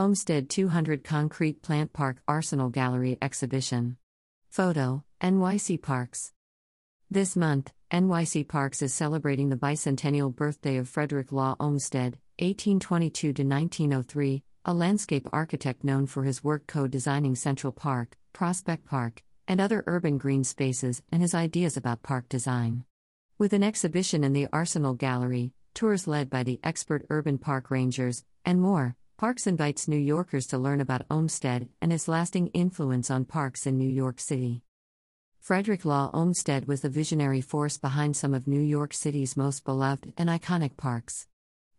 Olmsted 200 Concrete Plant Park Arsenal Gallery Exhibition. Photo NYC Parks. This month, NYC Parks is celebrating the bicentennial birthday of Frederick Law Olmsted, 1822 1903, a landscape architect known for his work co designing Central Park, Prospect Park, and other urban green spaces and his ideas about park design. With an exhibition in the Arsenal Gallery, tours led by the expert urban park rangers, and more, Parks invites New Yorkers to learn about Olmsted and his lasting influence on parks in New York City. Frederick Law Olmsted was the visionary force behind some of New York City's most beloved and iconic parks.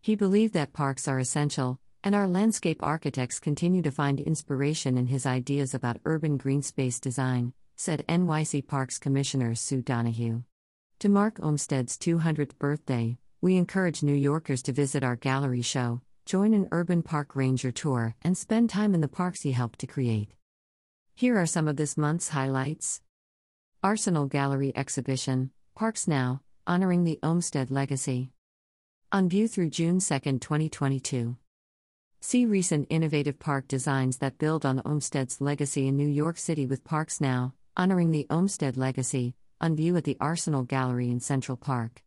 He believed that parks are essential, and our landscape architects continue to find inspiration in his ideas about urban green space design, said NYC Parks Commissioner Sue Donoghue. To mark Olmsted's 200th birthday, we encourage New Yorkers to visit our gallery show, join an urban park ranger tour, and spend time in the parks he helped to create. Here are some of this month's highlights Arsenal Gallery Exhibition, Parks Now, honoring the Olmsted legacy. On view through June 2, 2022. See recent innovative park designs that build on Olmsted's legacy in New York City with Parks Now, honoring the Olmsted legacy, on view at the Arsenal Gallery in Central Park.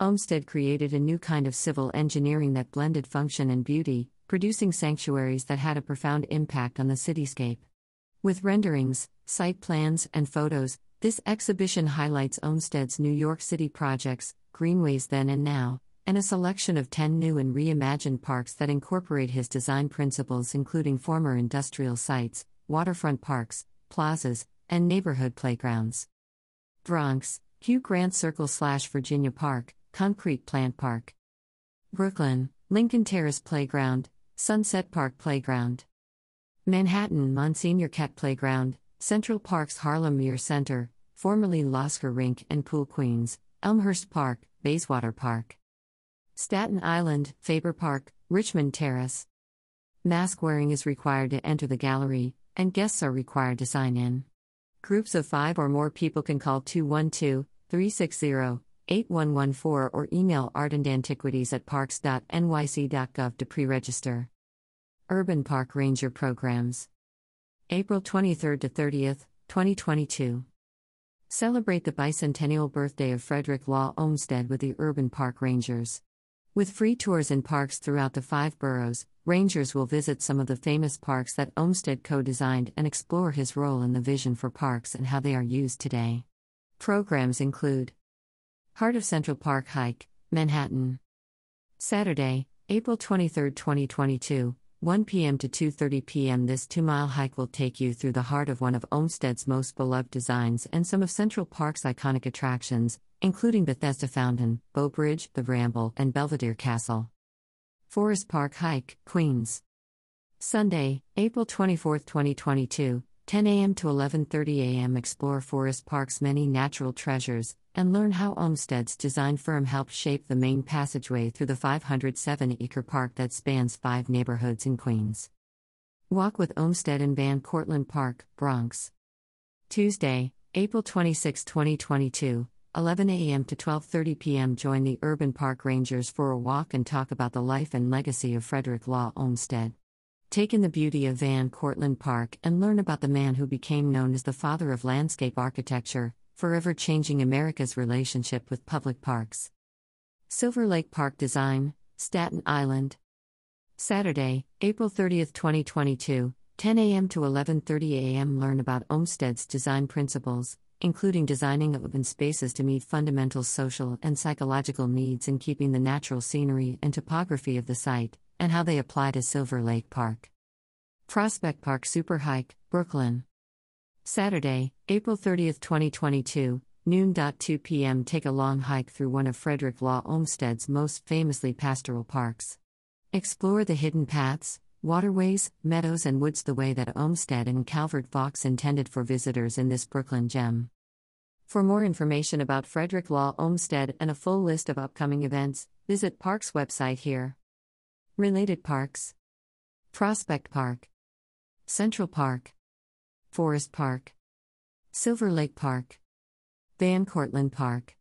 Olmsted created a new kind of civil engineering that blended function and beauty, producing sanctuaries that had a profound impact on the cityscape. With renderings, site plans, and photos, this exhibition highlights Olmsted's New York City projects, greenways then and now, and a selection of 10 new and reimagined parks that incorporate his design principles, including former industrial sites, waterfront parks, plazas, and neighborhood playgrounds. Bronx, Hugh Grant Circle slash Virginia Park, Concrete Plant Park. Brooklyn, Lincoln Terrace Playground, Sunset Park Playground. Manhattan, Monsignor Kett Playground, Central Park's Harlem Meer Center, formerly Lasker Rink and Pool Queens, Elmhurst Park, Bayswater Park. Staten Island, Faber Park, Richmond Terrace. Mask wearing is required to enter the gallery, and guests are required to sign in. Groups of five or more people can call 212 360 8114 or email artandantiquities at parks.nyc.gov to pre register. Urban Park Ranger Programs. April 23 to 30th, 2022. Celebrate the bicentennial birthday of Frederick Law Olmsted with the Urban Park Rangers. With free tours in parks throughout the five boroughs, rangers will visit some of the famous parks that Olmsted co designed and explore his role in the vision for parks and how they are used today. Programs include Heart of Central Park Hike, Manhattan. Saturday, April 23, 2022, 1 p.m. to 2:30 p.m. This 2-mile hike will take you through the heart of one of Olmsted's most beloved designs and some of Central Park's iconic attractions, including Bethesda Fountain, Bow Bridge, the Ramble, and Belvedere Castle. Forest Park Hike, Queens. Sunday, April 24, 2022, 10 a.m. to 11:30 a.m. Explore Forest Park's many natural treasures and learn how Olmsted's design firm helped shape the main passageway through the 507-acre park that spans 5 neighborhoods in Queens. Walk with Olmsted in Van Cortlandt Park, Bronx. Tuesday, April 26, 2022, 11 a.m. to 12:30 p.m. Join the Urban Park Rangers for a walk and talk about the life and legacy of Frederick Law Olmsted. Take in the beauty of Van Cortlandt Park and learn about the man who became known as the father of landscape architecture, forever changing America's relationship with public parks. Silver Lake Park Design, Staten Island. Saturday, April 30, 2022, 10 a.m. to 11:30 a.m. Learn about Olmsted's design principles, including designing open spaces to meet fundamental social and psychological needs and keeping the natural scenery and topography of the site and how they apply to Silver Lake Park. Prospect Park Super Hike, Brooklyn. Saturday, April 30, 2022, noon. 2 p.m. Take a long hike through one of Frederick Law Olmsted's most famously pastoral parks. Explore the hidden paths, waterways, meadows, and woods the way that Olmsted and Calvert Vaux intended for visitors in this Brooklyn gem. For more information about Frederick Law Olmsted and a full list of upcoming events, visit Park's website here. Related parks Prospect Park, Central Park, Forest Park, Silver Lake Park, Van Cortlandt Park.